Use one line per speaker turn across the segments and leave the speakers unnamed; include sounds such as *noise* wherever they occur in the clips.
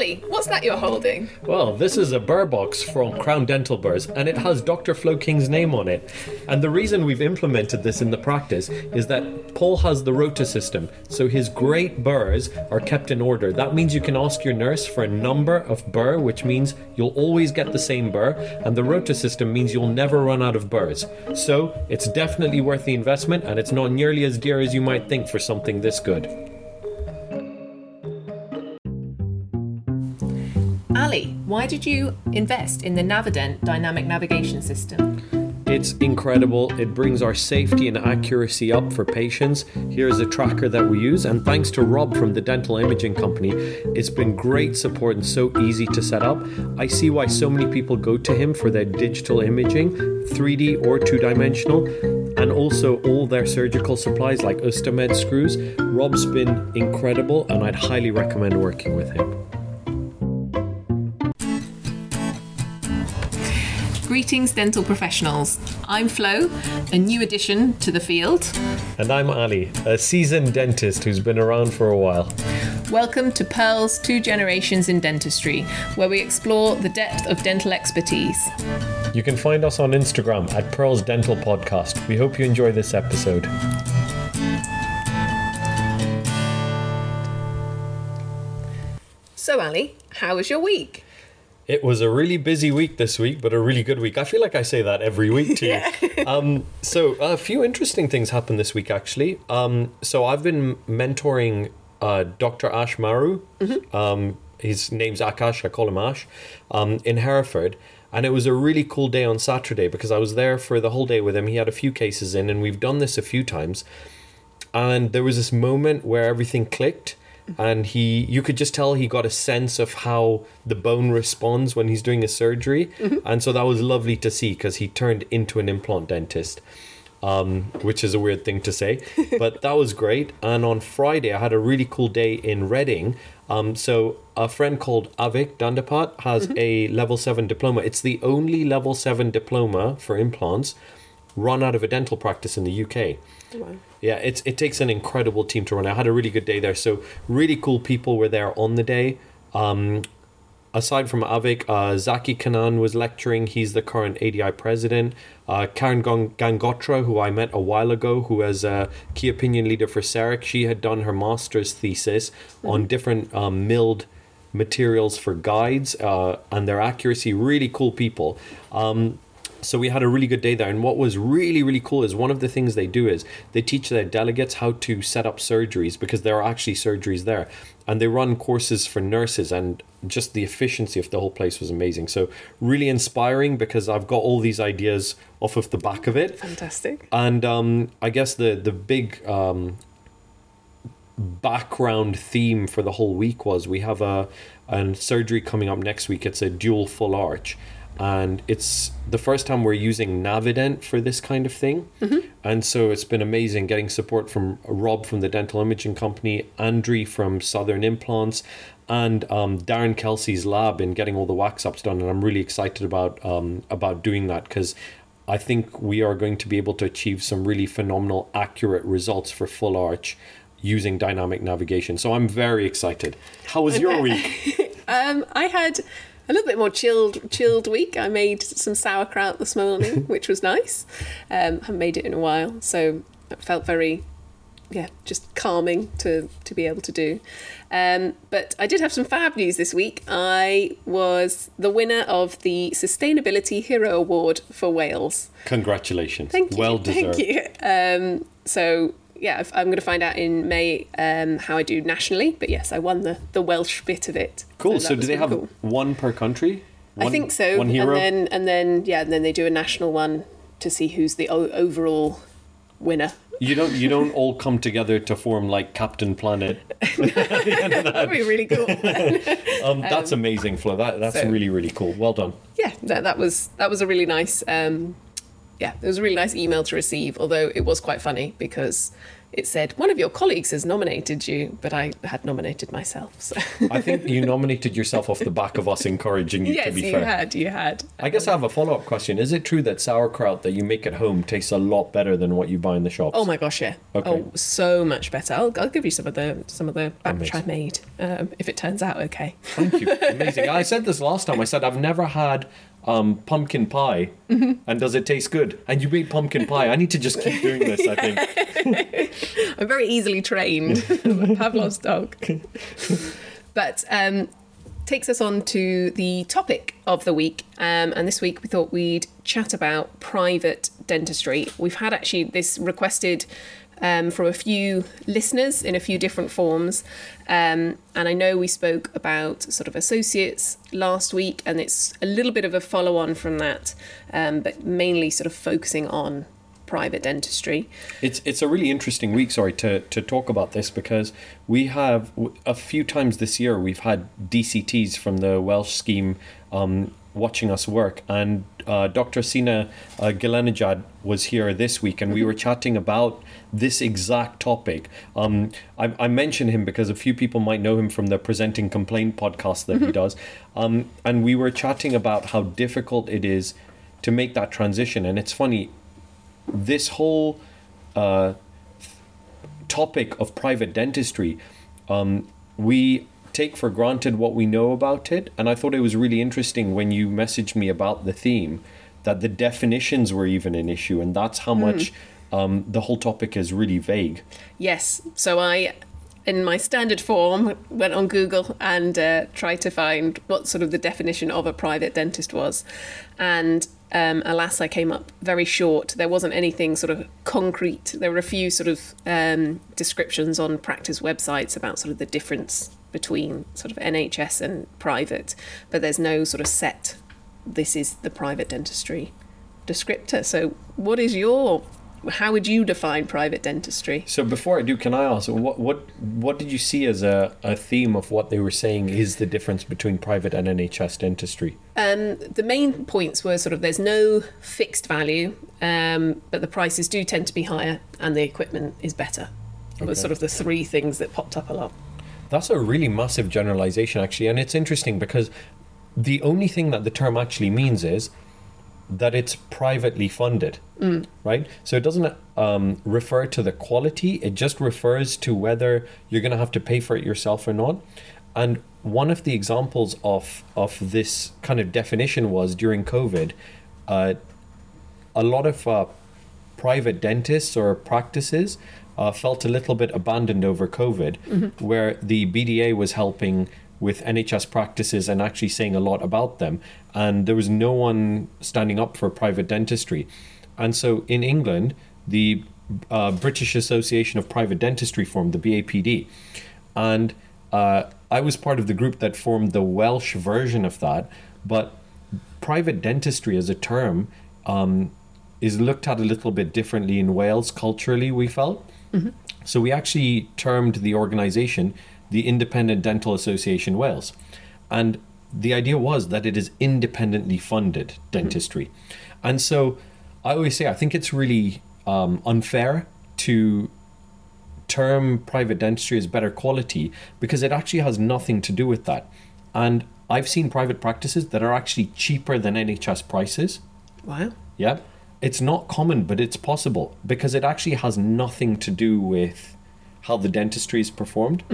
What's that you're holding?
Well, this is a burr box from Crown Dental Burrs, and it has Dr. Flo King's name on it. And the reason we've implemented this in the practice is that Paul has the rota system, so his great burrs are kept in order. That means you can ask your nurse for a number of burr, which means you'll always get the same burr, and the rota system means you'll never run out of burrs. So it's definitely worth the investment, and it's not nearly as dear as you might think for something this good.
Why did you invest in the Navident dynamic navigation system?
It's incredible. It brings our safety and accuracy up for patients. Here's a tracker that we use, and thanks to Rob from the Dental Imaging Company, it's been great support and so easy to set up. I see why so many people go to him for their digital imaging, 3D or two dimensional, and also all their surgical supplies like Ustamed screws. Rob's been incredible, and I'd highly recommend working with him.
Greetings, dental professionals. I'm Flo, a new addition to the field.
And I'm Ali, a seasoned dentist who's been around for a while.
Welcome to Pearl's Two Generations in Dentistry, where we explore the depth of dental expertise.
You can find us on Instagram at Pearl's Dental Podcast. We hope you enjoy this episode.
So, Ali, how was your week?
It was a really busy week this week, but a really good week. I feel like I say that every week too. *laughs*
Yeah.
um, so a few interesting things happened this week actually. Um, so I've been mentoring uh, Dr. Ash Maru. Um, his name's Akash. I call him Ash. Um, in Hereford. And it was a really cool day on Saturday because I was there for the whole day with him. He had a few cases in, and we've done this a few times. And there was this moment where everything clicked and he you could just tell he got a sense of how the bone responds when he's doing a surgery. And so that was lovely to see because he turned into an implant dentist um, which is a weird thing to say *laughs* but that was great. And on friday i had a really cool day in reading. Um, so a friend called avik dandapat has a level 7 diploma. It's the only level 7 diploma for implants run out of a dental practice in the uk yeah, it's it takes an incredible team to run. I had a really good day there. So really cool people were there on the day. Um, aside from Avik, uh, Zaki Kanaan was lecturing. He's the current ADI president. Uh, Karen Gang- Gangotra, who I met a while ago, who was a key opinion leader for CEREC, she had done her master's thesis on different um, milled materials for guides uh, and their accuracy. Really cool people. Um, so we had a really good day there. And what was really really cool is one of the things they do is they teach their delegates how to set up surgeries because there are actually surgeries there. And they run courses for nurses and just the efficiency of the whole place was amazing. So really inspiring because i've got all these ideas off of the back of it.
Fantastic.
and um, I guess the the big um, background theme for the whole week was we have a an surgery coming up next week. It's a dual full arch, and it's the first time we're using Navident for this kind of thing. And so it's been amazing getting support from Rob from the Dental Imaging Company, Andrew from Southern Implants. And um, Darren Kelsey's lab in getting all the wax ups done, and I'm really excited about um, about doing that because I think we are going to be able to achieve some really phenomenal, accurate results for full arch using dynamic navigation. So I'm very excited. How was your week? *laughs*
Um, I had a little bit more chilled chilled week. I made some sauerkraut this morning, *laughs* which was nice. Um, haven't made it in a while, so it felt very, yeah, just calming to to be able to do. Um, but I did have some fab news this week. I was the winner of the Sustainability Hero Award for Wales.
Congratulations.
Thank you.
Well deserved.
Thank you. Um, so yeah, I'm going to find out in May um, how I do nationally. But yes, I won the the Welsh bit of it.
Cool.
that
So, do they have
cool.
one per country?
I think so.
One hero.
And then and then yeah, and then they do a national one to see who's the o- overall winner.
you don't. You don't all come together to form like Captain Planet. *laughs* *laughs*
That'd be really cool. *laughs*
Um, that's amazing, Flo. That that's
so-
really really cool. Well done.
yeah, that, that was that was a really nice. Um, yeah, it was a really nice email to receive. Although it was quite funny because
it said one of your colleagues has nominated you, but I had nominated myself. So
I think you nominated yourself off the back of us encouraging you. to
yes,
be
you
fair,
had, you had.
I guess I have a follow up question. Is it true that sauerkraut that you make at home tastes a lot better than what you buy in the shops?
Oh my gosh, yeah.
Okay.
Oh, so much better. I'll, I'll give you some of the some of the batch I made um, if it turns out okay.
Thank you. *laughs* Amazing. I said this last time. I said I've never had um, pumpkin pie, and does it taste good? And you made pumpkin pie. I need to just keep doing this. I think. *laughs*
I'm very easily trained, *laughs* Pavlov's dog. but um, takes us on to the topic of the week. Um, and this week we thought we'd chat about private dentistry. We've had actually this requested um, from a few listeners in a few different forms. Um, and I know we spoke about sort of associates last week, and it's a little bit of a follow on from that, um, but mainly sort of focusing on private dentistry.
It's it's a really interesting week. Sorry to to talk about this because we have a few times this year we've had DCTs from the Welsh scheme um, watching us work, and uh, Dr. Sina uh, was here this week, and we were chatting about this exact topic. Um, I, I mention him because a few people might know him from the Presenting Complaint podcast that he does, um, and we were chatting about how difficult it is to make that transition. And it's funny, this whole uh, topic of private dentistry, um, we take for granted what we know about it. And I thought it was really interesting when you messaged me about the theme that the definitions were even an issue, and that's how much um, the whole topic is really vague.
Yes. So I, in my standard form, went on Google and uh, tried to find what sort of the definition of a private dentist was. And um, alas, I came up very short. There wasn't anything sort of concrete. There were a few sort of um, descriptions on practice websites about sort of the difference between sort of NHS and private, but there's no sort of set, this is the private dentistry descriptor. So, what is your how would you define private dentistry?
So before I do, can I ask what what what did you see as a, a theme of what they were saying is the difference between private and NHS dentistry?
Um, the main points were sort of there's no fixed value, um, but the prices do tend to be higher and the equipment is better.
Okay.
Was sort of the three things that popped up a lot.
That's a really massive generalization, actually, and it's interesting because the only thing that the term actually means is that it's privately funded, right? So it doesn't um, refer to the quality; it just refers to whether you're going to have to pay for it yourself or not. And one of the examples of of this kind of definition was during COVID. Uh, a lot of uh, private dentists or practices uh, felt a little bit abandoned over COVID, where the BDA was helping with NHS practices and actually saying a lot about them, and there was no one standing up for private dentistry. And so in England, the uh, British Association of Private Dentistry formed the BAPD, and uh, I was part of the group that formed the Welsh version of that, but private dentistry as a term um, is looked at a little bit differently in Wales culturally, we felt. So we actually termed the organization the Independent Dental Association Wales. And the idea was that it is independently funded dentistry. And so I always say, I think it's really um, unfair to term private dentistry as better quality because it actually has nothing to do with that. And I've seen private practices that are actually cheaper than NHS prices.
Wow.
Yeah. It's not common, but it's possible because it actually has nothing to do with how the dentistry is performed.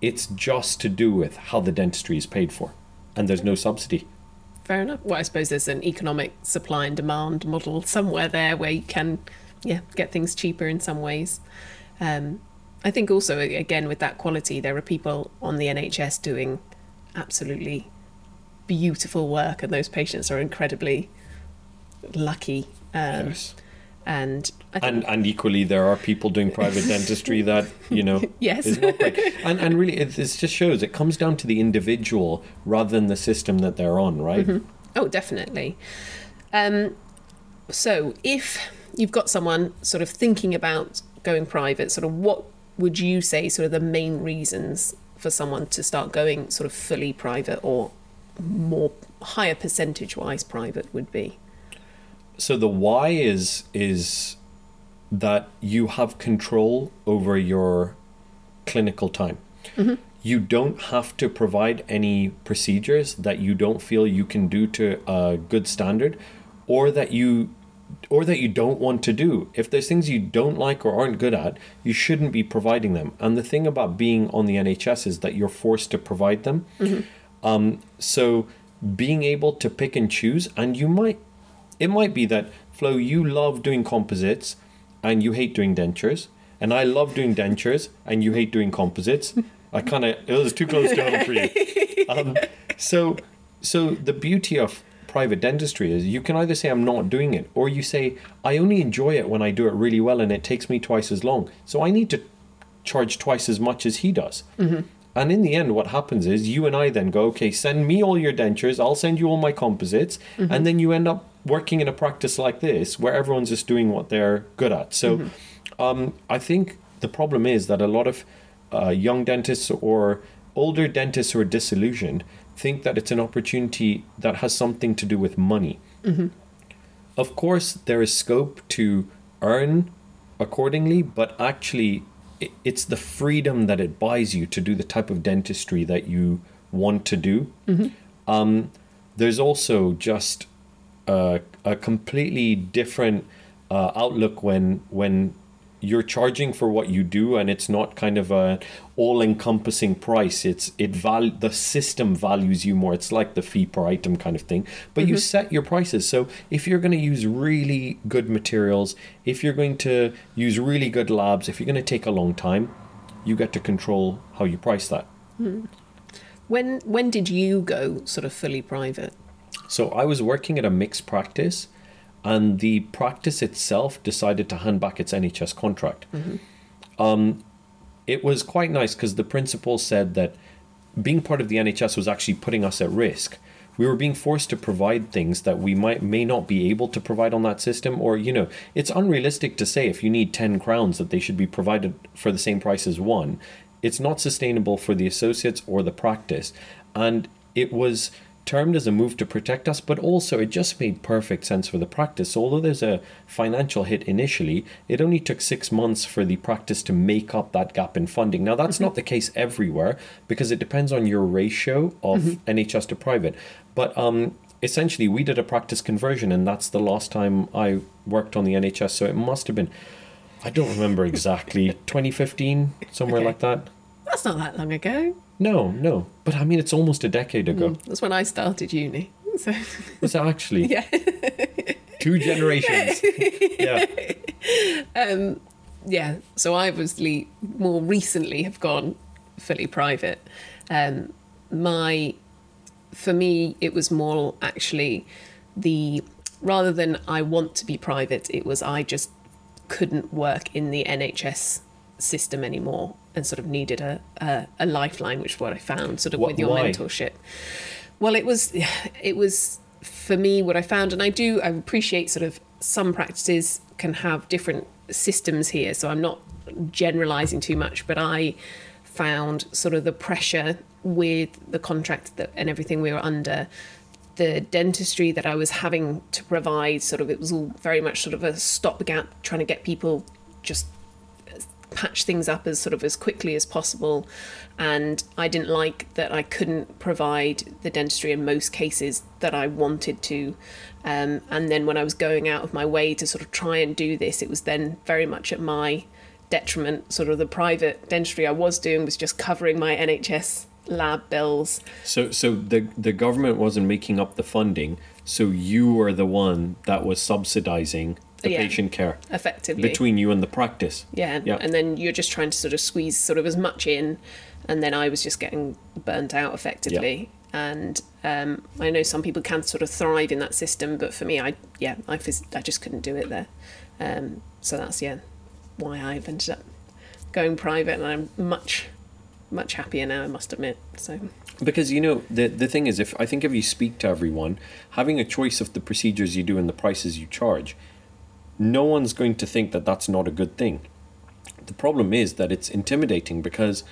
It's just to do with how the dentistry is paid for. And there's no subsidy.
Fair enough. Well, I suppose there's an economic supply and demand model somewhere there where you can, yeah, get things cheaper in some ways. Um, I think also, again, with that quality, there are people on the NHS doing absolutely beautiful work, and those patients are incredibly lucky. Um, And think
And and equally there are people doing private dentistry *laughs* that, you know, *laughs*
Yes.
is not great. And and really it this just shows it comes down to the individual rather than the system that they're on, right?
Oh, definitely. Um, so, if you've got someone sort of thinking about going private, sort of what would you say sort of the main reasons for someone to start going sort of fully private or more higher percentage wise private would be?
So the why is is that you have control over your clinical time. You don't have to provide any procedures that you don't feel you can do to a good standard or that you or that you don't want to do. If there's things you don't like or aren't good at, you shouldn't be providing them. And the thing about being on the NHS is that you're forced to provide them. Um, so being able to pick and choose, and you might, it might be that Flo, you love doing composites, and you hate doing dentures, and I love doing dentures, and you hate doing composites. I kind of it was too close to home for you. *laughs* Um, so, so the beauty of private dentistry is you can either say I'm not doing it, or you say I only enjoy it when I do it really well, and it takes me twice as long. So I need to charge twice as much as he does. And in the end, what happens is you and I then go, okay, send me all your dentures, I'll send you all my composites, and then you end up working in a practice like this where everyone's just doing what they're good at. So um, I think the problem is that a lot of uh, young dentists or older dentists who are disillusioned think that it's an opportunity that has something to do with money. Of course, there is scope to earn accordingly, but actually, it's the freedom that it buys you to do the type of dentistry that you want to do. Um, there's also just a, a completely different uh, outlook when when you're charging for what you do and it's not kind of a all-encompassing price. It's it val the system values you more. It's like the fee per item kind of thing. But you set your prices. So if you're going to use really good materials if you're going to use really good labs if you're going to take a long time you get to control how you price that.
When when did you go sort of fully private?
So I was working at a mixed practice, and the practice itself decided to hand back its NHS contract. Um, it was quite nice because the principal said that being part of the NHS was actually putting us at risk. We were being forced to provide things that we might may not be able to provide on that system, or you know, it's unrealistic to say if you need ten crowns that they should be provided for the same price as one. It's not sustainable for the associates or the practice, and it was termed as a move to protect us, but also it just made perfect sense for the practice. So although there's a financial hit initially, it only took six months for the practice to make up that gap in funding. Now, that's not the case everywhere because it depends on your ratio of NHS to private. But um, essentially, we did a practice conversion, and that's the last time I worked on the NHS. So it must have been, I don't remember exactly, *laughs* 2015, somewhere
Okay.
like that.
That's not that long ago.
No, no. But I mean, it's almost a decade ago.
That's when I started uni. So *laughs*
Was it actually?
yeah. *laughs*
Two generations. *laughs* yeah.
yeah, so I obviously more recently have gone fully private. Um, my, for me, it was more actually the rather than I want to be private, it was I just couldn't work in the NHS system anymore and sort of needed a a, a lifeline, which is what I found sort of
Wh-
with your
why?
mentorship. Well, it was it was for me what I found, and I do I appreciate sort of some practices can have different systems here, so I'm not generalizing too much, but I found sort of the pressure with the contract that and everything we were under the dentistry that I was having to provide sort of it was all very much sort of a stopgap trying to get people just patch things up as sort of as quickly as possible. And I didn't like that I couldn't provide the dentistry in most cases that I wanted to. Um, and then when I was going out of my way to sort of try and do this it was then very much at my detriment. Sort of the private dentistry I was doing was just covering my NHS lab bills.
So, so the the government wasn't making up the funding, so you were the one that was subsidizing the
Yeah.
patient care
effectively
between you and the practice.
Yeah,
Yeah.
and then you're just trying to sort of squeeze sort of as much in, and then I was just getting burnt out effectively. And um, I know some people can sort of thrive in that system, but for me, I yeah, I phys- I just couldn't do it there. Um, so that's yeah, why I've ended up going private, and I'm much much happier now. I must admit. So
Because you know the the thing is, if I think if you speak to everyone, having a choice of the procedures you do and the prices you charge, no one's going to think that that's not a good thing. The problem is that it's intimidating because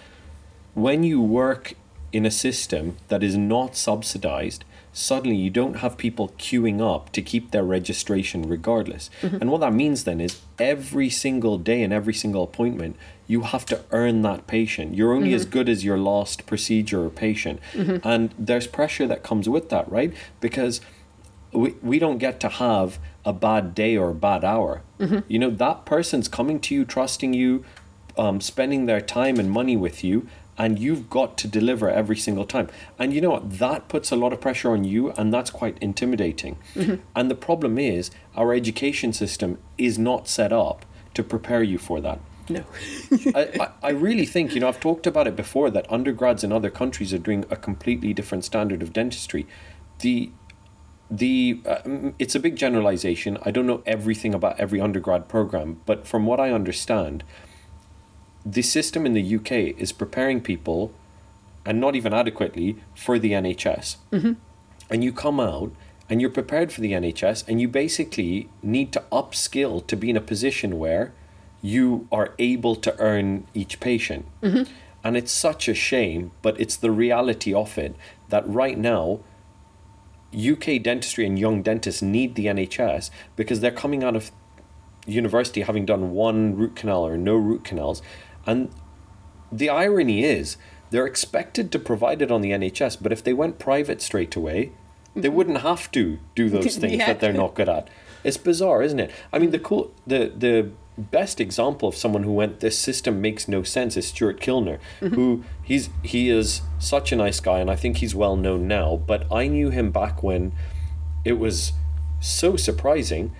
when you work in a system that is not subsidized, suddenly you don't have people queuing up to keep their registration regardless. Mm-hmm. And what that means then is every single day and every single appointment, you have to earn that patient. You're only as mm-hmm. good as your last procedure or patient. Mm-hmm. And there's pressure that comes with that, right? Because we, we don't get to have a bad day or a bad hour. You know, that person's coming to you, trusting you, um, spending their time and money with you, and you've got to deliver every single time. And you know what? That puts a lot of pressure on you, and that's quite intimidating. And the problem is, our education system is not set up to prepare you for that.
No. *laughs*
I, I, I really think, you know, I've talked about it before that undergrads in other countries are doing a completely different standard of dentistry. The the uh, mm, it's a big generalization. I don't know everything about every undergrad program, but from what I understand, the system in the UK is preparing people, and not even adequately, for the NHS. Mm-hmm. And you come out and you're prepared for the NHS, and you basically need to upskill to be in a position where you are able to earn each patient. And it's such a shame, but it's the reality of it that right now, UK dentistry and young dentists need the NHS because they're coming out of university having done one root canal or no root canals. And the irony is they're expected to provide it on the NHS, but if they went private straight away, they mm-hmm. wouldn't have to do those *laughs* things
Yeah.
that they're not good at. It's bizarre, isn't it? I mean, the cool, the the best example of someone who went this system makes no sense is Stuart Kilner, mm-hmm. who he's he is such a nice guy, and I think he's well known now. But I knew him back when it was so surprising.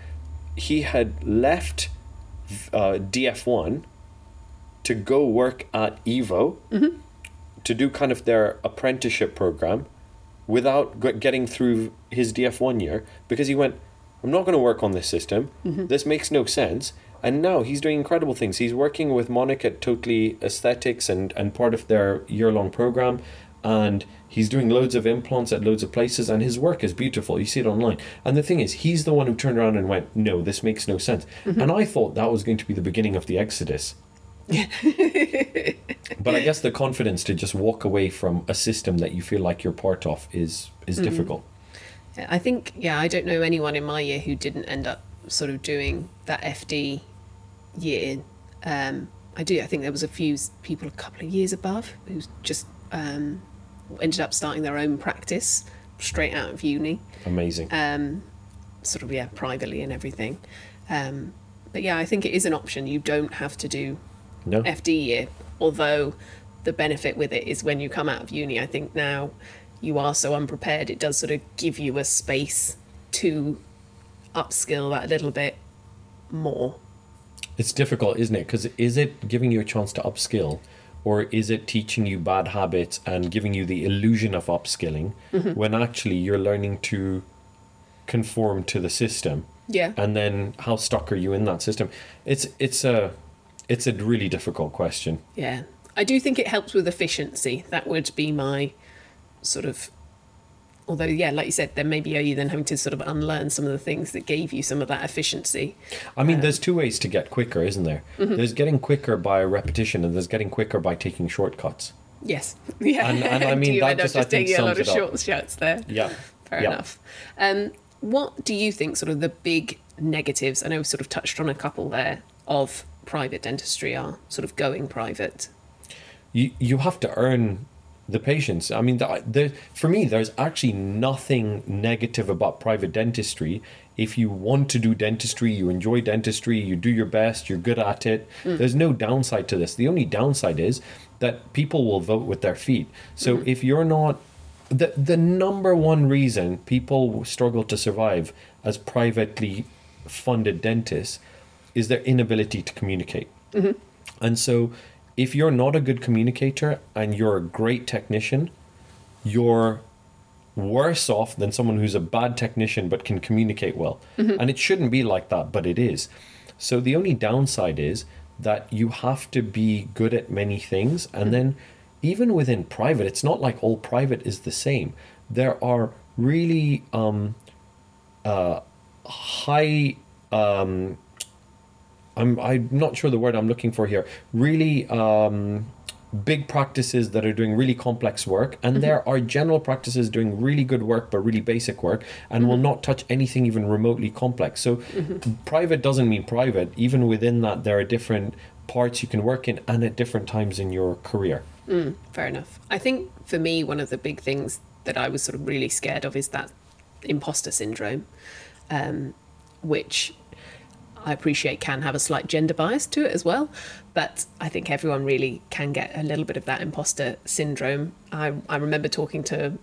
He had left uh, DF1 to go work at Evo mm-hmm. to do kind of their apprenticeship program without getting through his DF1 year because he went, I'm not going to work on this system. Mm-hmm. This makes no sense. And now he's doing incredible things. He's working with Monic at Totally Aesthetics and, and part of their year long program. And he's doing loads of implants at loads of places. And his work is beautiful. You see it online. And the thing is, he's the one who turned around and went, No, this makes no sense. Mm-hmm. And I thought that was going to be the beginning of the Exodus. *laughs* but I guess the confidence to just walk away from a system that you feel like you're part of is is mm-hmm. difficult.
I think, yeah, I don't know anyone in my year who didn't end up sort of doing that FD year. Um, I do. I think there was a few people a couple of years above who just um, ended up starting their own practice straight out of uni,
Amazing.
um, sort of yeah, privately and everything. Um, but yeah, I think it is an option. You don't have to do
no.
FD year, although the benefit with it is when you come out of uni, I think now you are so unprepared, it does sort of give you a space to upskill that a little bit more.
It's difficult, isn't it? Because is it giving you a chance to upskill, or is it teaching you bad habits and giving you the illusion of upskilling mm-hmm. when actually you're learning to conform to the system?
Yeah.
And then how stuck are you in that system? It's it's a it's a really difficult question.
Yeah. I do think it helps with efficiency. That would be my sort of. Although, yeah, like you said, then maybe are you then having to sort of unlearn some of the things that gave you some of that efficiency?
I mean, there's two ways to get quicker, isn't there? There's getting quicker by repetition, and there's getting quicker by taking shortcuts.
Yes. *laughs* Yeah.
And- and I *laughs* mean,
you
that
up
just, I think,
taking a lot of
sums it up.
short there.
Yeah. *laughs*
Fair
Yeah.
enough. Um, what do you think sort of the big negatives? I know we've sort of touched on a couple there of private dentistry are sort of going private.
you you have to earn the patients. I mean, the, the, for me, there's actually nothing negative about private dentistry. If you want to do dentistry, you enjoy dentistry, you do your best, you're good at it. Hmm. There's no downside to this. The only downside is that people will vote with their feet. So hmm. if you're not the the number one reason people struggle to survive as privately funded dentists is their inability to communicate. Mm-hmm. And so, if you're not a good communicator and you're a great technician, you're worse off than someone who's a bad technician but can communicate well. And it shouldn't be like that, but it is. So, the only downside is that you have to be good at many things. And then, even within private, it's not like all private is the same. There are really um, uh, high. Um, I'm I'm not sure the word I'm looking for here. Really um, big practices that are doing really complex work, and there are general practices doing really good work but really basic work, and will not touch anything even remotely complex. So, private doesn't mean private. Even within that, there are different parts you can work in, and at different times in your career.
Fair enough. I think for me, one of the big things that I was sort of really scared of is that imposter syndrome, um, which I appreciate can have a slight gender bias to it as well. But I think everyone really can get a little bit of that imposter syndrome. I, I remember talking to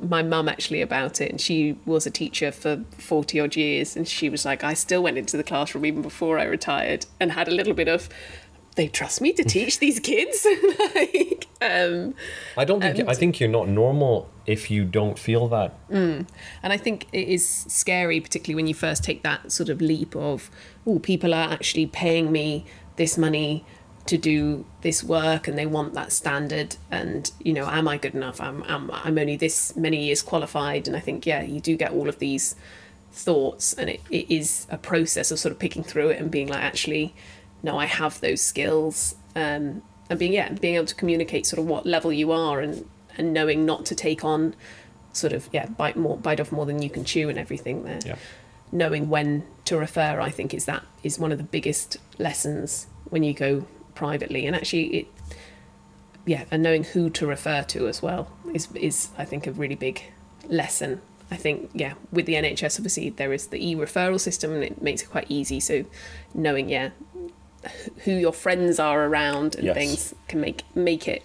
my mum actually about it, and she was a teacher for 40 odd years. And she was like, I still went into the classroom even before I retired and had a little bit of, they trust me to teach these kids. *laughs* like, um,
I don't think
And-
I think you're not normal if you don't feel that.
And I think it is scary, particularly when you first take that sort of leap of, oh, people are actually paying me this money to do this work and they want that standard and you know am i good enough i'm i'm, I'm only this many years qualified and i think yeah you do get all of these thoughts and it, it is a process of sort of picking through it and being like actually no i have those skills um and being yeah being able to communicate sort of what level you are and and knowing not to take on sort of yeah bite more bite off more than you can chew and everything there.
Yeah.
knowing when to refer i think is that is one of the biggest lessons when you go privately. And actually it yeah and knowing who to refer to as well is is i think a really big lesson. I think yeah with the nhs obviously there is the e-referral system and it makes it quite easy. So knowing yeah who your friends are around and
Yes.
things can make make it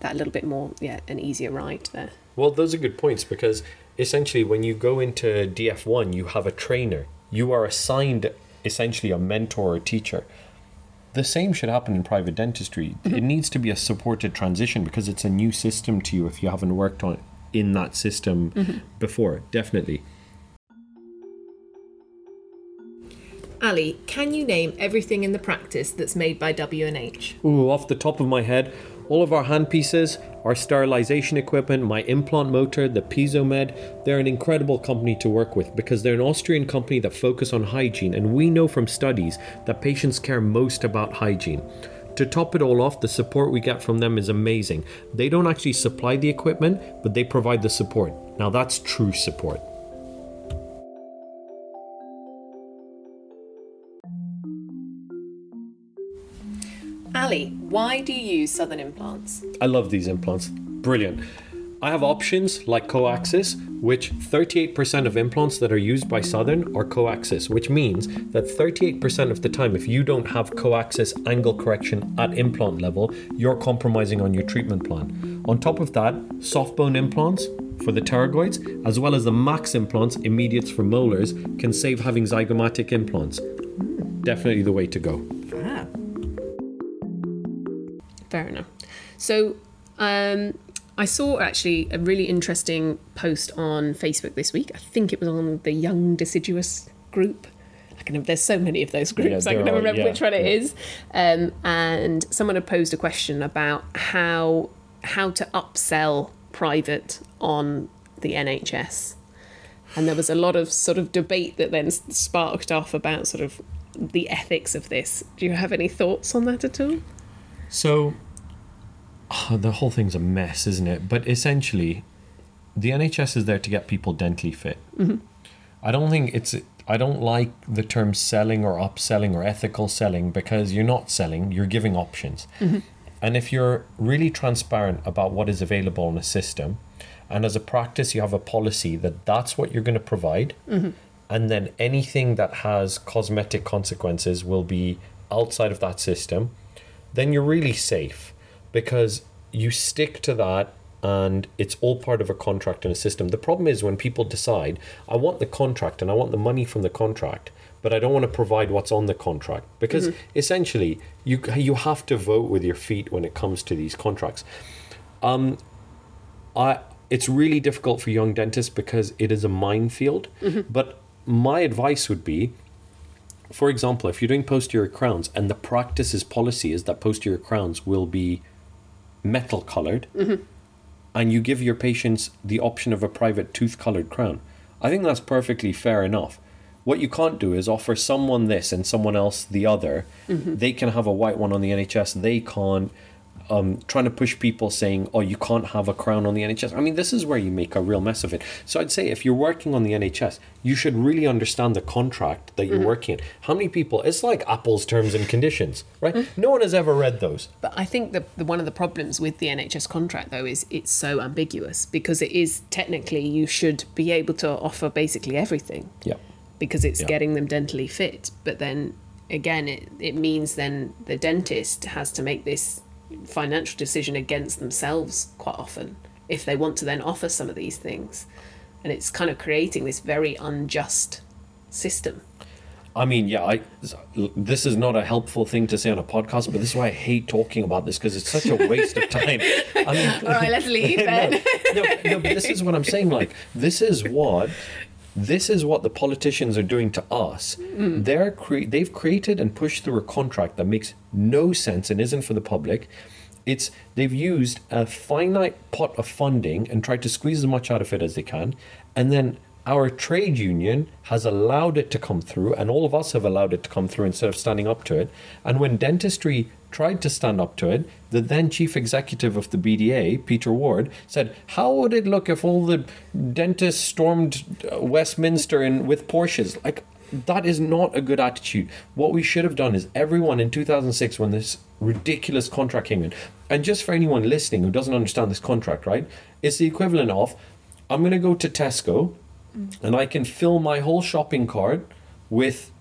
that little bit more yeah an easier ride there
Well, those are good points because essentially, when you go into DF1, you have a trainer. You are assigned essentially a mentor or teacher. The same should happen in private dentistry. It mm-hmm. needs to be a supported transition because it's a new system to you if you haven't worked on in that system mm-hmm. before. Definitely.
Ali can you name everything in the practice that's made by W&H
Ooh, off the top of my head, all of our handpieces, our sterilization equipment, my implant motor, the Piezomed, they're an incredible company to work with because they're an Austrian company that focus on hygiene, and we know from studies that patients care most about hygiene. To top it all off, the support we get from them is amazing. They don't actually supply the equipment, but they provide the support. Now that's true support.
Ali why do you use southern implants
I love these implants. Brilliant. I have options like coaxis, which 38% of implants that are used by Southern are coaxis, which means that 38% of the time, if you don't have coaxis angle correction at implant level, you're compromising on your treatment plan. On top of that, soft bone implants for the pterygoids, as well as the max implants, immediates for molars, can save having zygomatic implants. Definitely the way to go.
Fair enough. So, um, I saw actually a really interesting post on Facebook this week. I think it was on the Young Deciduous group. I can there's so many of those groups. I can never remember
yeah,
which one it
yeah.
is. Um, and someone had posed a question about how how to upsell private on the NHS. And there was a lot of sort of debate that then sparked off about sort of the ethics of this. Do you have any thoughts on that at all?
So, ah, the whole thing's a mess, isn't it? But essentially, the NHS is there to get people dentally fit. Mm-hmm. I don't think it's. I don't like the term selling or upselling or ethical selling because you're not selling, you're giving options. Mm-hmm. And if you're really transparent about what is available in a system, and as a practice, you have a policy that that's what you're going to provide, mm-hmm. and then anything that has cosmetic consequences will be outside of that system, then you're really safe because you stick to that and it's all part of a contract and a system. The problem is when people decide, I want the contract and I want the money from the contract, but I don't want to provide what's on the contract because essentially you you have to vote with your feet when it comes to these contracts. Um, I it's really difficult for young dentists because it is a minefield. But my advice would be for example, if you're doing posterior crowns and the practice's policy is that posterior crowns will be metal colored, mm-hmm. and you give your patients the option of a private tooth colored crown, I think that's perfectly fair enough. What you can't do is offer someone this and someone else the other. Mm-hmm. They can have a white one on the NHS, they can't. Um, trying to push people saying, "Oh, you can't have a crown on the NHS." I mean, this is where you make a real mess of it. So I'd say if you're working on the NHS, you should really understand the contract that you're working in. How many people? It's like Apple's terms and conditions, right? No one has ever read those.
But I think that the one of the problems with the NHS contract though is it's so ambiguous because it is technically you should be able to offer basically everything
Yeah.
because it's
Yeah.
getting them dentally fit. But then again, it, it means then the dentist has to make this financial decision against themselves quite often if they want to then offer some of these things. And it's kind of creating this very unjust system.
I mean, yeah, I, this is not a helpful thing to say on a podcast, but this is why I hate talking about this because it's such a waste of time. *laughs* I mean,
All right, let's leave *laughs*
no,
then.
no, no, but this is what I'm saying. Like, this is what this is what the politicians are doing to us. Hmm. They're cre- they've created and pushed through a contract that makes no sense and isn't for the public. It's they've used a finite pot of funding and tried to squeeze as much out of it as they can, and then our trade union has allowed it to come through, and all of us have allowed it to come through instead of standing up to it. And when dentistry tried to stand up to it, the then chief executive of the BDA, Peter Ward, said, "How would it look if all the dentists stormed uh, Westminster in with Porsches?" Like that is not a good attitude. What we should have done is everyone in 2006 when this ridiculous contract came in, and just for anyone listening who doesn't understand this contract, right? It's the equivalent of I'm going to go to Tesco and I can fill my whole shopping cart with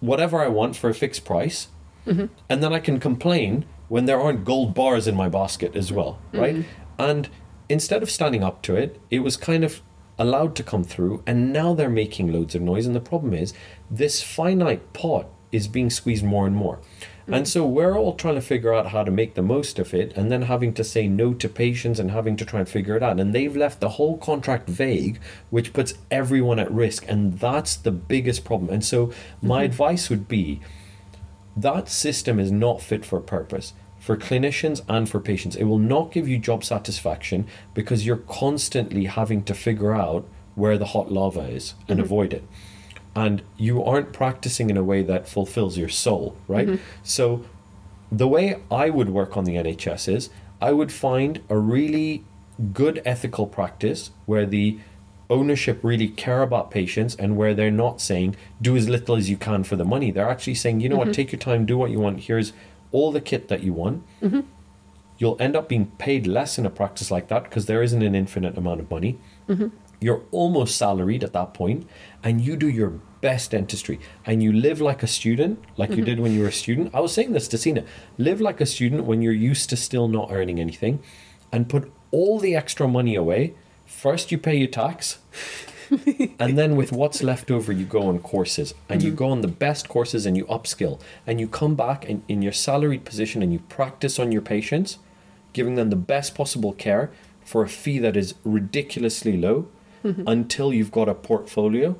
whatever I want for a fixed price, mm-hmm. and then I can complain when there aren't gold bars in my basket as well, mm-hmm. right? And instead of standing up to it, it was kind of allowed to come through, and now they're making loads of noise. And the problem is, this finite pot is being squeezed more and more. And so we're all trying to figure out how to make the most of it and then having to say no to patients and having to try and figure it out. And they've left the whole contract vague, which puts everyone at risk. And that's the biggest problem. And so my mm-hmm. advice would be that system is not fit for purpose for clinicians and for patients. It will not give you job satisfaction because you're constantly having to figure out where the hot lava is and mm-hmm. avoid it. And you aren't practicing in a way that fulfills your soul, right? Mm-hmm. So, the way I would work on the NHS is I would find a really good ethical practice where the ownership really care about patients and where they're not saying do as little as you can for the money. They're actually saying, you know what, mm-hmm. take your time, do what you want. Here's all the kit that you want. Mm-hmm. You'll end up being paid less in a practice like that because there isn't an infinite amount of money. You're almost salaried at that point, and you do your best dentistry, and you live like a student, like you mm-hmm. did when you were a student. I was saying this to Sina: live like a student when you're used to still not earning anything, and put all the extra money away. First, you pay your tax, *laughs* and then with what's left over, you go on courses, and you mm-hmm. go on the best courses, and you upskill, and you come back in, in your salaried position, and you practice on your patients, giving them the best possible care for a fee that is ridiculously low *laughs* until you've got a portfolio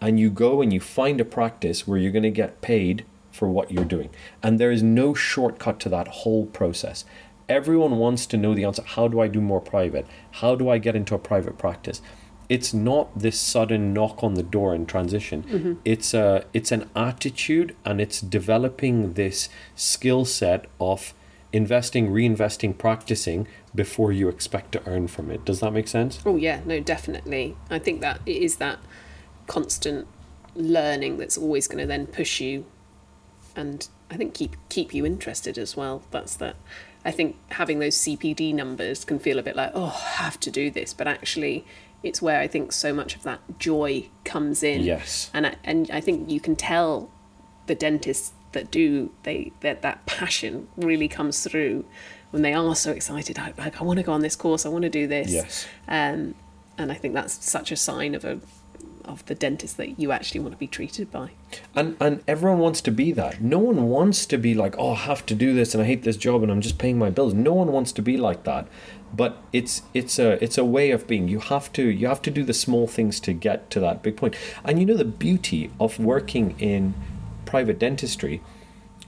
and you go and you find a practice where you're going to get paid for what you're doing. And there is no shortcut to that whole process. Everyone wants to know the answer. How do I do more private? How do I get into a private practice? It's not this sudden knock on the door and transition. Mm-hmm. It's a it's an attitude and it's developing this skill set of investing, reinvesting, practicing before you expect to earn from it. Does that make sense?
Oh yeah, no, definitely. I think that it is that constant learning that's always going to then push you, and I think keep keep you interested as well. That's that. I think having those CPD numbers can feel a bit like oh, I have to do this, but actually, it's where I think so much of that joy comes in.
Yes.
and I, and I think you can tell the dentists that do they that that passion really comes through when they are so excited. I, like I want to go on this course. I want to do this.
Yes.
Um, and I think that's such a sign of a of the dentist that you actually want to be treated by.
And and everyone wants to be that. No one wants to be like, oh, I have to do this and I hate this job and I'm just paying my bills. No one wants to be like that. But it's it's a it's a way of being. You have to you have to do the small things to get to that big point. And you know the beauty of working in private dentistry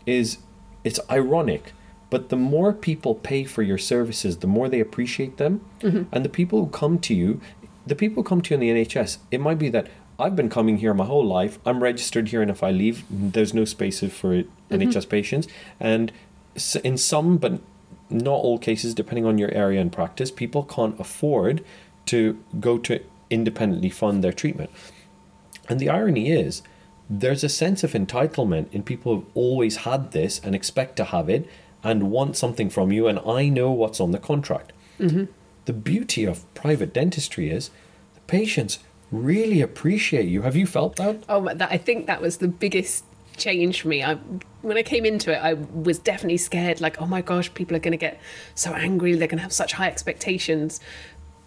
is it's ironic, but the more people pay for your services, the more they appreciate them. Mm-hmm. And the people who come to you, the people who come to you in the NHS, it might be that I've been coming here my whole life. I'm registered here, and if I leave, there's no spaces for mm-hmm. NHS patients. And in some, but not all cases, depending on your area and practice, people can't afford to go to independently fund their treatment. And the irony is, there's a sense of entitlement in people who've always had this and expect to have it and want something from you, and I know what's on the contract. Mm-hmm. The beauty of private dentistry is the patients really appreciate you. Have you felt that?
Oh, that I think that was the biggest change for me. I when I came into it, I was definitely scared. Like, oh my gosh, people are going to get so angry. They're going to have such high expectations.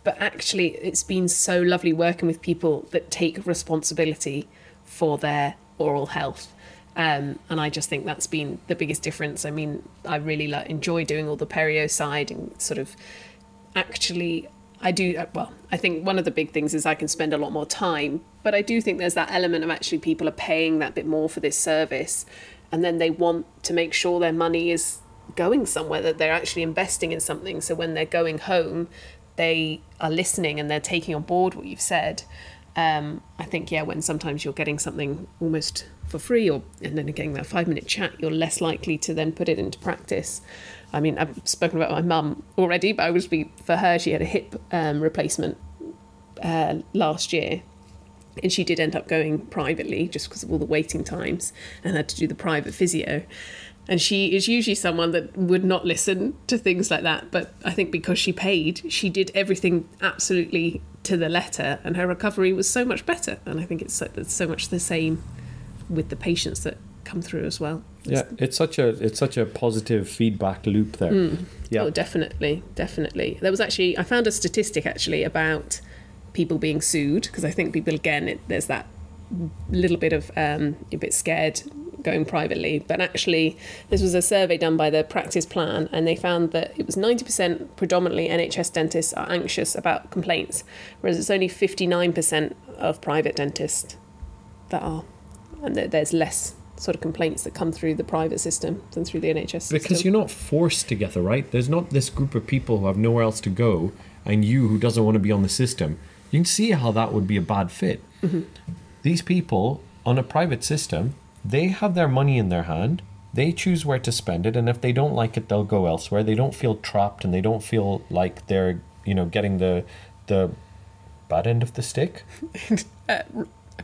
But actually, it's been so lovely working with people that take responsibility for their oral health. Um, and I just think that's been the biggest difference. I mean, I really like, enjoy doing all the perio side and sort of actually I do uh, well I think one of the big things is I can spend a lot more time but I do think there's that element of actually people are paying that bit more for this service and then they want to make sure their money is going somewhere that they're actually investing in something so when they're going home they are listening and they're taking on board what you've said um, I think yeah when sometimes you're getting something almost for free or and then getting that five minute chat you're less likely to then put it into practice. I mean I've spoken about my mum already but I be for her she had a hip um, replacement uh, last year and she did end up going privately just because of all the waiting times and had to do the private physio. And she is usually someone that would not listen to things like that but i think because she paid she did everything absolutely to the letter and her recovery was so much better and i think it's so, it's so much the same with the patients that come through as well
Yeah, it's such a it's such a positive feedback loop there. Yeah.
Oh, definitely, definitely. There was actually I found a statistic actually about people being sued because I think people again it, there's that little bit of um, a bit scared going privately, but actually this was a survey done by the Practice Plan, and they found that it was 90% predominantly NHS dentists are anxious about complaints, whereas it's only 59% of private dentists that are, and that there's less sort of complaints that come through the private system than through the NHS system.
Because you're not forced together, right? There's not this group of people who have nowhere else to go and you who doesn't want to be on the system. You can see how that would be a bad fit. Mm-hmm. These people on a private system, they have their money in their hand. They choose where to spend it, and if they don't like it, they'll go elsewhere. They don't feel trapped, and they don't feel like they're, you know, getting the the bad end of the stick. *laughs*
Uh,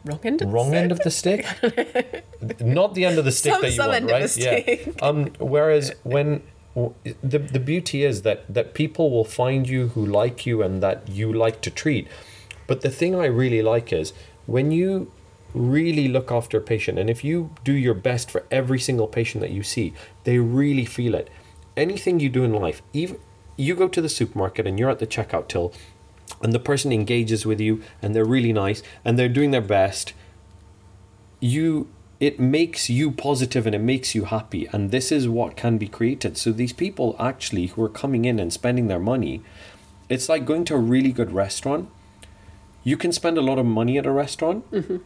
wrong end of the
wrong
stick.
end of the stick. not the end of the *laughs* stick
Some-
that you want right
the
yeah. um whereas when the the beauty is that that people will find you who like you and that you like to treat. But the thing i really like is when you really look after a patient and if you do your best for every single patient that you see they really feel it. Anything you do in life even you go to the supermarket and you're at the checkout till and the person engages with you and they're really nice and they're doing their best you it makes you positive and it makes you happy and this is what can be created. So these people actually who are coming in and spending their money it's like going to a really good restaurant. You can spend a lot of money at a restaurant mm-hmm.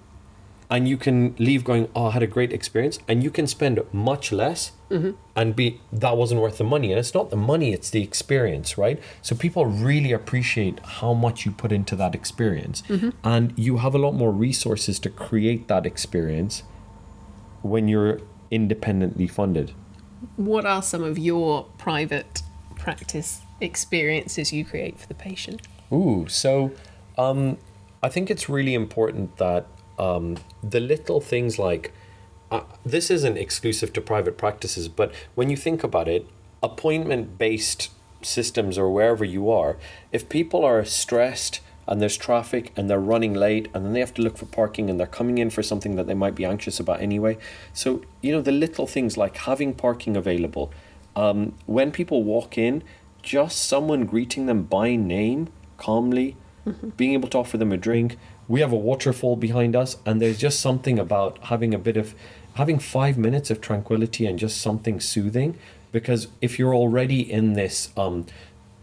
And you can leave going oh i had a great experience and you can spend much less and be that wasn't worth the money. And it's not the money it's the experience right? So people really appreciate how much you put into that experience. And you have a lot more resources to create that experience when you're independently funded.
What are some of your private practice experiences you create for the patient?
Ooh, so um, I think it's really important that um, the little things like uh, this isn't exclusive to private practices, but when you think about it, appointment based systems or wherever you are, if people are stressed and there's traffic and they're running late and then they have to look for parking and they're coming in for something that they might be anxious about anyway. So, you know, the little things like having parking available. Um, when people walk in, just someone greeting them by name calmly, being able to offer them a drink. We have a waterfall behind us, and there's just something about having a bit of having five minutes of tranquility and just something soothing. Because if you're already in this um,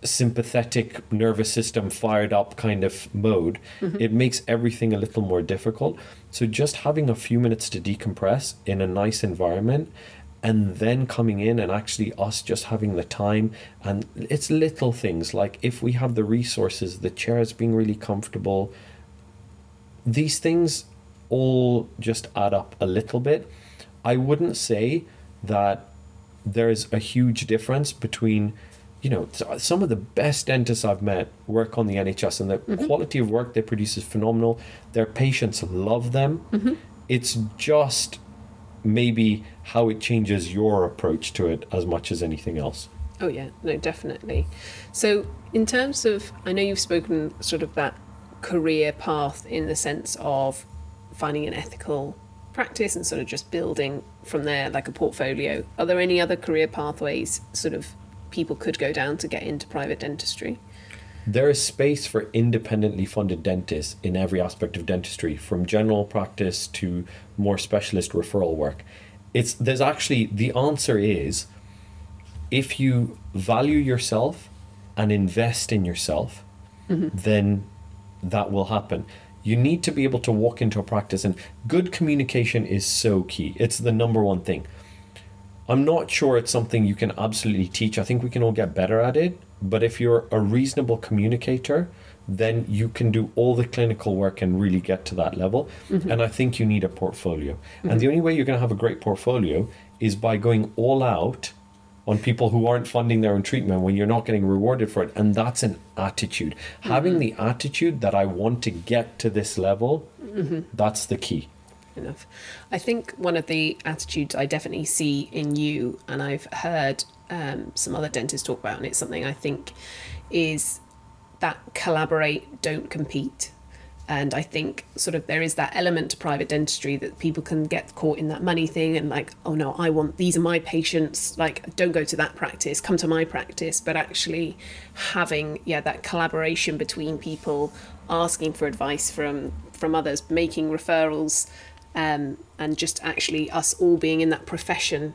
sympathetic nervous system fired up kind of mode, it makes everything a little more difficult. So just having a few minutes to decompress in a nice environment and then coming in and actually us just having the time and it's little things like if we have the resources the chairs being really comfortable these things all just add up a little bit i wouldn't say that there's a huge difference between you know, some of the best dentists I've met work on the NHS, and the mm-hmm. quality of work they produce is phenomenal. Their patients love them. Mm-hmm. It's just maybe how it changes your approach to it as much as anything else.
Oh yeah, no, definitely. So in terms of, I know you've spoken sort of that career path in the sense of finding an ethical practice and sort of just building from there like a portfolio. Are there any other career pathways sort of people could go down to get into private dentistry?
There is space for independently funded dentists in every aspect of dentistry, from general practice to more specialist referral work. It's there's actually the answer is if you value yourself and invest in yourself, mm-hmm. then that will happen. You need to be able to walk into a practice and good communication is so key. It's the number one thing. I'm not sure it's something you can absolutely teach. I think we can all get better at it. But if you're a reasonable communicator, then you can do all the clinical work and really get to that level. Mm-hmm. And I think you need a portfolio. And mm-hmm. the only way you're going to have a great portfolio is by going all out on people who aren't funding their own treatment when you're not getting rewarded for it. And that's an attitude. Having the attitude that I want to get to this level, that's the key.
enough. I think one of the attitudes I definitely see in you, and I've heard um, some other dentists talk about, and it's something I think is that collaborate, don't compete. And I think sort of there is that element to private dentistry that people can get caught in that money thing and like, oh no, I want these are my patients. Like, don't go to that practice, come to my practice. But actually having yeah that collaboration between people, asking for advice from from others, making referrals, um, and just actually us all being in that profession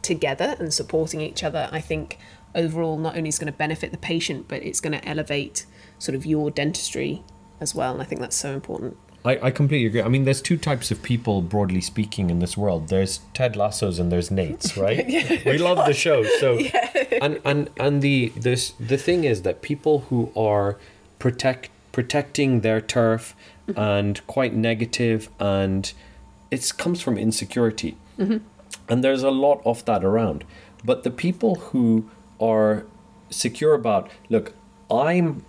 together and supporting each other, I think overall not only is going to benefit the patient, but it's going to elevate sort of your dentistry as well. And I think that's so important.
I, I completely agree. I mean, there's two types of people, broadly speaking, in this world. There's Ted Lasso's and there's Nate's, *laughs* right? We love the show. So, *laughs* yeah. and and and the this the thing is that people who are protect protecting their turf mm-hmm. and quite negative, and it comes from insecurity, mm-hmm. and there's a lot of that around. But the people who are secure about, look, I'm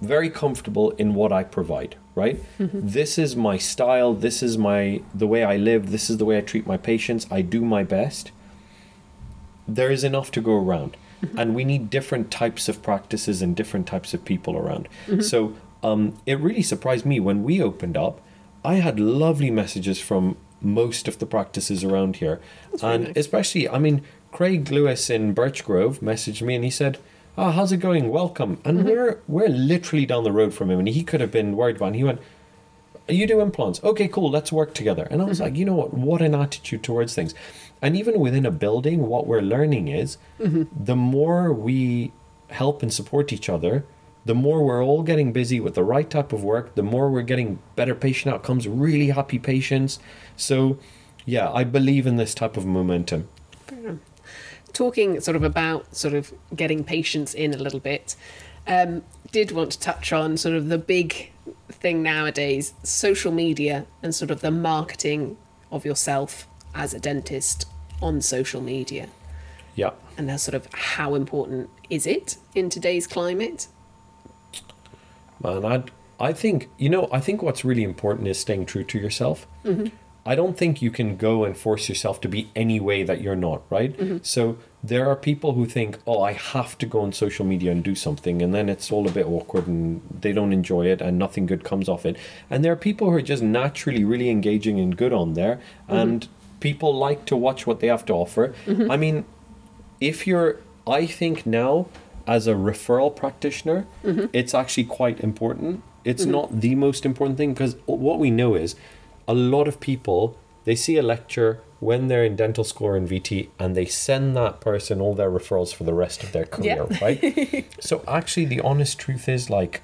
very comfortable in what I provide, right? Mm-hmm. This is my style, this is my the way I live, this is the way I treat my patients. I do my best. There is enough to go around. Mm-hmm. And we need different types of practices and different types of people around. Mm-hmm. So um, it really surprised me when we opened up. I had lovely messages from most of the practices around here. and
nice.
especially, I mean, Craig Lewis in Birchgrove messaged me and he said, Oh, how's it going? Welcome. And mm-hmm. we're we're literally down the road from him and he could have been worried about it. And he went, you do implants. Okay, cool. Let's work together. And I was mm-hmm. like, you know what? What an attitude towards things. And even within a building, what we're learning is mm-hmm. the more we help and support each other, the more we're all getting busy with the right type of work, the more we're getting better patient outcomes, really happy patients. So, yeah, I believe in this type of momentum.
Talking sort of about sort of getting patients in a little bit, um, did want to touch on sort of the big thing nowadays social media and sort of the marketing of yourself as a dentist on social media.
Yeah.
and that's sort of how important is it in today's climate?
Man, I I think you know I think what's really important is staying true to yourself. I don't think you can go and force yourself to be any way that you're not, right? Mm-hmm. So there are people who think, "Oh, I have to go on social media and do something," and then it's all a bit awkward and they don't enjoy it and nothing good comes off it. And there are people who are just naturally really engaging and good on there, mm-hmm. and people like to watch what they have to offer. Mm-hmm. I mean, if you're i think now as a referral practitioner it's actually quite important it's not the most important thing because what we know is a lot of people they see a lecture when they're in dental school or in vt and they send that person all their referrals for the rest of their career right *laughs* so actually the honest truth is like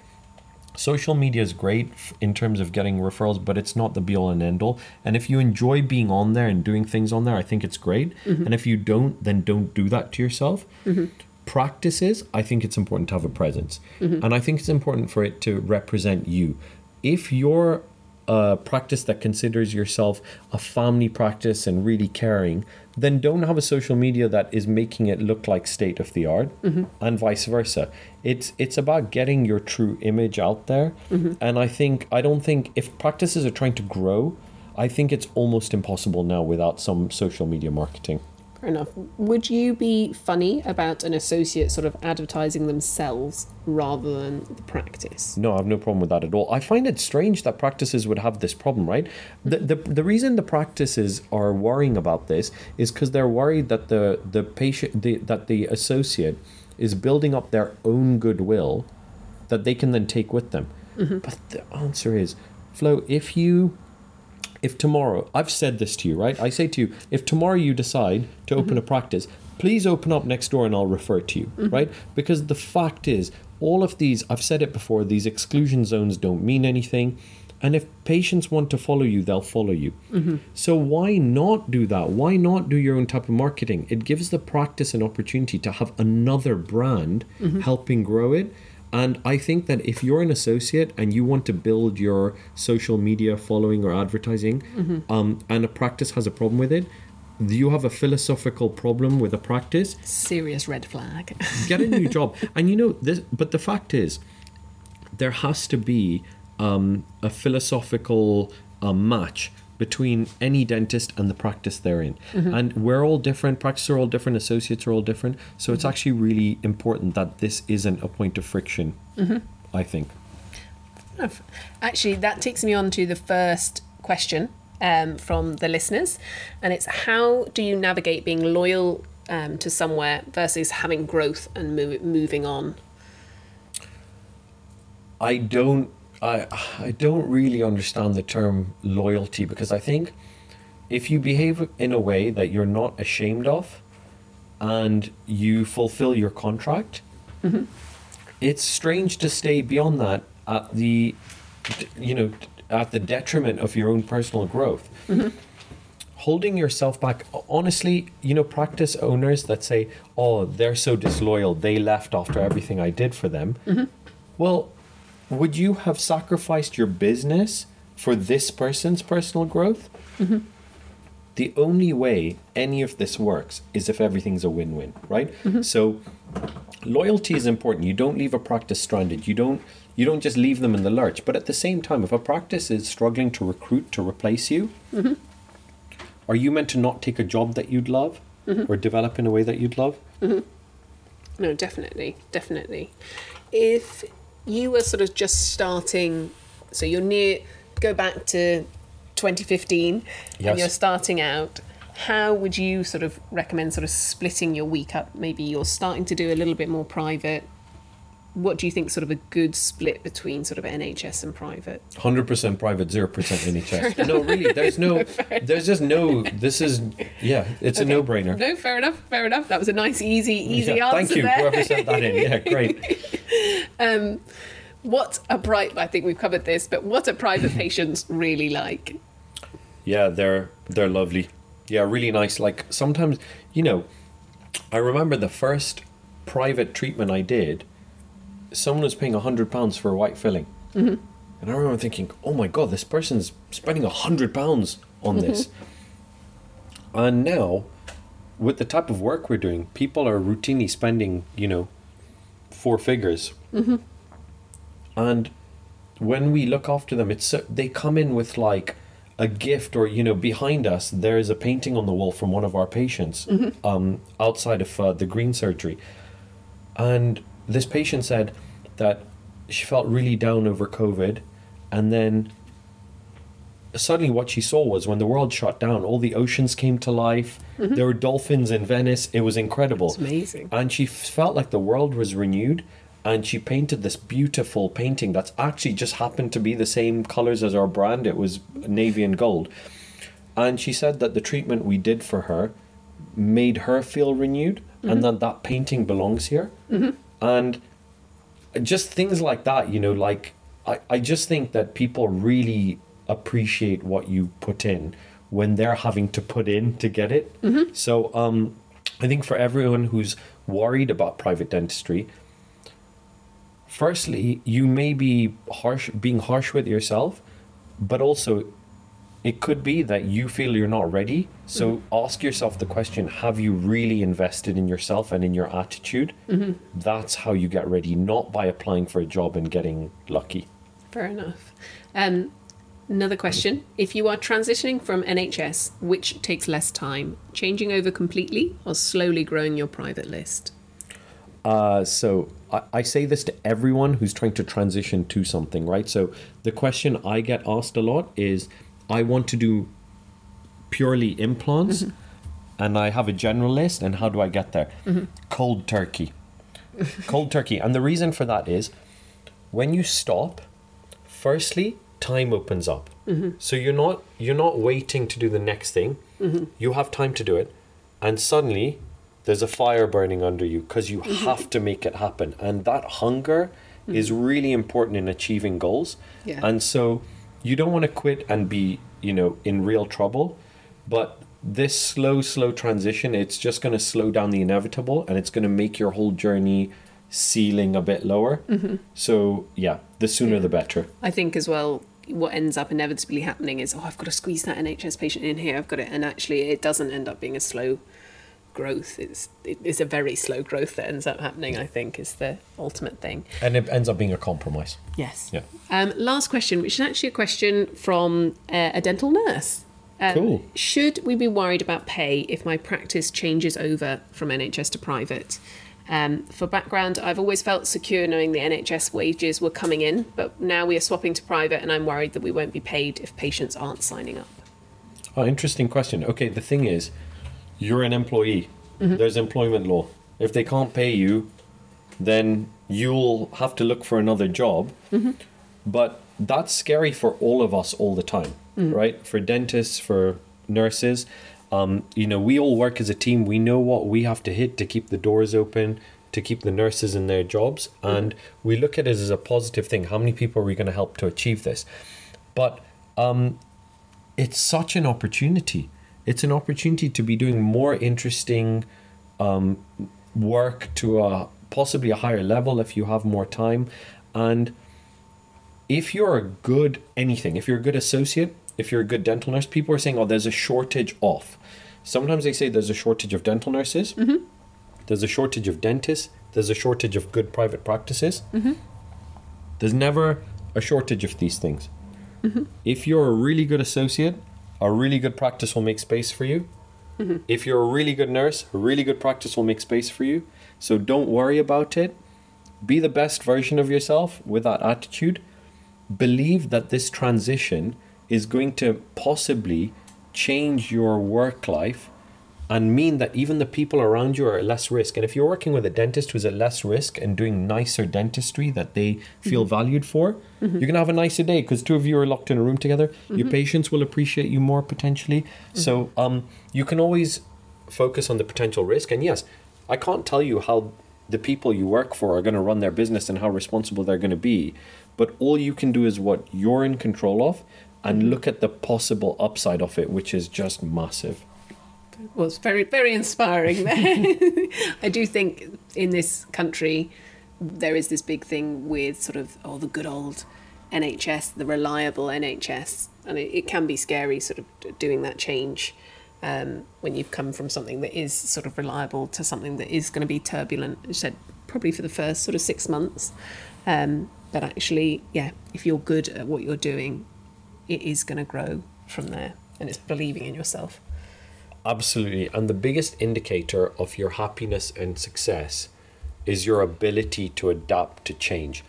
social media is great in terms of getting referrals, but it's not the be all and end all. And if you enjoy being on there and doing things on there, I think it's great. Mm-hmm. And if you don't, then don't do that to yourself. Mm-hmm. Practices, I think it's important to have a presence. Mm-hmm. And I think it's important for it to represent you. If you're a practice that considers yourself a family practice and really caring, then don't have a social media that is making it look like state of the art, mm-hmm. and vice versa. It's it's about getting your true image out there, mm-hmm. and I think I don't think if practices are trying to grow, I think it's almost impossible now without some social media marketing.
Fair enough. Would you be funny about an associate sort of advertising themselves rather than the practice?
No, I have no problem with that at all. I find it strange that practices would have this problem, right? The the, the reason the practices are worrying about this is because they're worried that the the patient the, that the associate is building up their own goodwill that they can then take with them. Mm-hmm. But the answer is, Flo, if you if tomorrow I've said this to you, right? I say to you, if tomorrow you decide to open mm-hmm. a practice, please open up next door and I'll refer to you, mm-hmm. right? Because the fact is, all of these, I've said it before, these exclusion zones don't mean anything. And if patients want to follow you, they'll follow you. Mm-hmm. So why not do that? Why not do your own type of marketing? It gives the practice an opportunity to have another brand helping grow it. And I think that if you're an associate and you want to build your social media following or advertising, um, and a practice has a problem with it, you have a philosophical problem with a practice.
Serious red flag. *laughs*
Get a new job. *laughs* And you know this, but the fact is, there has to be um, a philosophical uh, match between any dentist and the practice they're in. And we're all different, practices are all different, associates are all different. So it's actually really important that this isn't a point of friction, I think.
Actually, that takes me on to the first question um, from the listeners, and it's how do you navigate being loyal um, to somewhere versus having growth and move, moving on?
I don't I I don't really understand the term loyalty because I think if you behave in a way that you're not ashamed of and you fulfill your contract, mm-hmm. it's strange to stay beyond that at the you know at the detriment of your own personal growth. Mm-hmm. Holding yourself back, honestly, you know, practice owners that say, "Oh, they're so disloyal. They left after everything I did for them." Mm-hmm. Well, would you have sacrificed your business for this person's personal growth? Mm-hmm. The only way any of this works is if everything's a win win, right? Mm-hmm. So, loyalty is important. You don't leave a practice stranded. You don't. You don't just leave them in the lurch. But at the same time, if a practice is struggling to recruit to replace you, mm-hmm. are you meant to not take a job that you'd love or develop in a way that you'd love?
No, definitely, definitely. If you were sort of just starting, so you're near, go back to 2015
Yes.
and you're starting out, how would you sort of recommend sort of splitting your week up? Maybe you're starting to do a little bit more private. What do you think sort of a good split between sort of NHS and private?
Hundred percent private, zero percent *laughs* NHS. no, really, there's no, *laughs* there's just no. This is, yeah, it's a no-brainer.
No, fair enough, fair enough. That was a nice, easy, easy
Yeah,
answer
thank you,
there.
whoever sent that in. Yeah, *laughs* great.
Um, what a private, I think we've covered this, but what are private patients really like?
Yeah, they're they're lovely. Yeah, really nice. Like sometimes, you know, I remember the first private treatment I did. Someone was paying a hundred pounds for a white filling, mm-hmm. and I remember thinking, "Oh my god, this person's spending a hundred pounds on this." And now, with the type of work we're doing, people are routinely spending, you know, four figures. And when we look after them, it's so, they come in with like a gift, or you know, behind us there is a painting on the wall from one of our patients, um, outside of uh, the green surgery, and this patient said that she felt really down over COVID, and then suddenly what she saw was when the world shut down, all the oceans came to life. Mm-hmm. There were dolphins in Venice. It was incredible.
It's amazing.
And she felt like the world was renewed. And she painted this beautiful painting that's actually just happened to be the same colors as our brand. It was navy and gold. And she said that the treatment we did for her made her feel renewed and mm-hmm. that that painting belongs here. Mm-hmm. And just things like that, you know, like I, I just think that people really appreciate what you put in when they're having to put in to get it. So um, I think for everyone who's worried about private dentistry, firstly, you may be harsh, being harsh with yourself, but also, it could be that you feel you're not ready. So ask yourself the question Have you really invested in yourself and in your attitude? That's how you get ready, not by applying for a job and getting lucky.
Fair enough. Um, another question. If you are transitioning from NHS, which takes less time, changing over completely or slowly growing your private list?
Uh, so I, I say this to everyone who's trying to transition to something, right? So the question I get asked a lot is I want to do purely implants mm-hmm. and I have a general list, and how do I get there? Mm-hmm. Cold turkey. Cold turkey. And the reason for that is when you stop, firstly, time opens up. Mm-hmm. So you're not you're not waiting to do the next thing. You have time to do it, and suddenly there's a fire burning under you because you have to make it happen. And that hunger is really important in achieving goals.
Yeah.
And so you don't want to quit and be, you know, in real trouble. But this slow, slow transition, it's just going to slow down the inevitable and it's going to make your whole journey ceiling a bit lower. Mm-hmm. So, yeah, the sooner the better.
I think as well, what ends up inevitably happening is, oh, I've got to squeeze that NHS patient in here. I've got it, and actually, it doesn't end up being a slow growth. It's it is a very slow growth that ends up happening. I think is the ultimate thing.
And it ends up being a compromise.
Yes.
Yeah.
Um, last question, which is actually a question from uh, a dental nurse. Um,
Cool.
Should we be worried about pay if my practice changes over from NHS to private? Um, for background, I've always felt secure knowing the NHS wages were coming in, but now we are swapping to private, and I'm worried that we won't be paid if patients aren't signing up.
Oh, interesting question. Okay, the thing is, you're an employee. There's employment law. If they can't pay you, then you'll have to look for another job. But that's scary for all of us all the time, right? For dentists, for nurses. Um, you know, we all work as a team. We know what we have to hit to keep the doors open, to keep the nurses in their jobs. And we look at it as a positive thing. How many people are we going to help to achieve this? But um, it's such an opportunity. It's an opportunity to be doing more interesting um, work to a possibly a higher level if you have more time. And if you're a good anything, if you're a good associate, if you're a good dental nurse, people are saying, "Oh, there's a shortage of." Sometimes they say there's a shortage of dental nurses. Mm-hmm. There's a shortage of dentists. There's a shortage of good private practices. Mm-hmm. There's never a shortage of these things. Mm-hmm. If you're a really good associate, a really good practice will make space for you. Mm-hmm. If you're a really good nurse, a really good practice will make space for you. So don't worry about it. Be the best version of yourself with that attitude. Believe that this transition is going to possibly change your work life and mean that even the people around you are at less risk. And if you're working with a dentist who's at less risk and doing nicer dentistry that they feel mm-hmm. valued for, mm-hmm. you're going to have a nicer day because two of you are locked in a room together. Your mm-hmm. patients will appreciate you more potentially. So um, you can always focus on the potential risk. And yes, I can't tell you how the people you work for are going to run their business and how responsible they're going to be. But all you can do is what you're in control of and look at the possible upside of it, which is just massive.
Well, it's very, very inspiring there. *laughs* I do think in this country there is this big thing with sort of, oh, the good old NHS, the reliable NHS. And it, it can be scary sort of doing that change um, when you've come from something that is sort of reliable to something that is going to be turbulent. You said probably for the first sort of six months. Um, but actually, yeah, if you're good at what you're doing, it is going to grow from there. And it's believing in yourself.
Absolutely. And the biggest indicator of your happiness and success is your ability to adapt to change.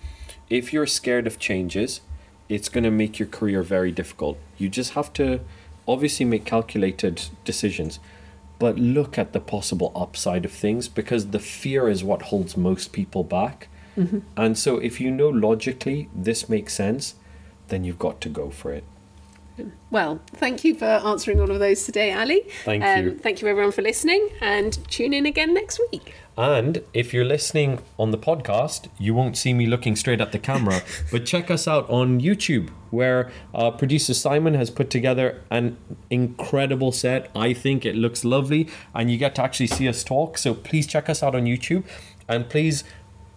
If you're scared of changes, it's going to make your career very difficult. You just have to obviously make calculated decisions, but look at the possible upside of things because the fear is what holds most people back. Mm-hmm. And so if you know logically this makes sense, then you've got to go for it.
Well, thank you for answering all of those today, Aly.
Thank
um,
you.
Thank you, everyone, for listening, and tune in again next week.
And if you're listening on the podcast, you won't see me looking straight at the camera, *laughs* but check us out on YouTube, where uh, producer Simon has put together an incredible set. I think it looks lovely, and you get to actually see us talk. So please check us out on YouTube, and please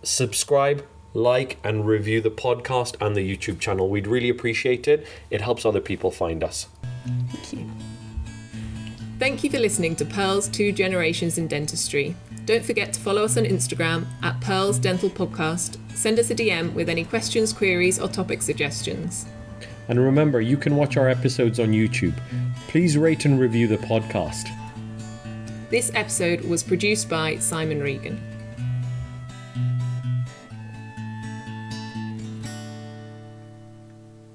subscribe, like, and review the podcast and the YouTube channel. We'd really appreciate it. It helps other people find us.
Thank you.
Thank you for listening to Pearl's Two Generations in Dentistry. Don't forget to follow us on Instagram at Pearl's Dental Podcast. Send us a DM with any questions, queries, or topic suggestions.
And remember, you can watch our episodes on YouTube. Please rate and review the podcast.
This episode was produced by Simon Regan.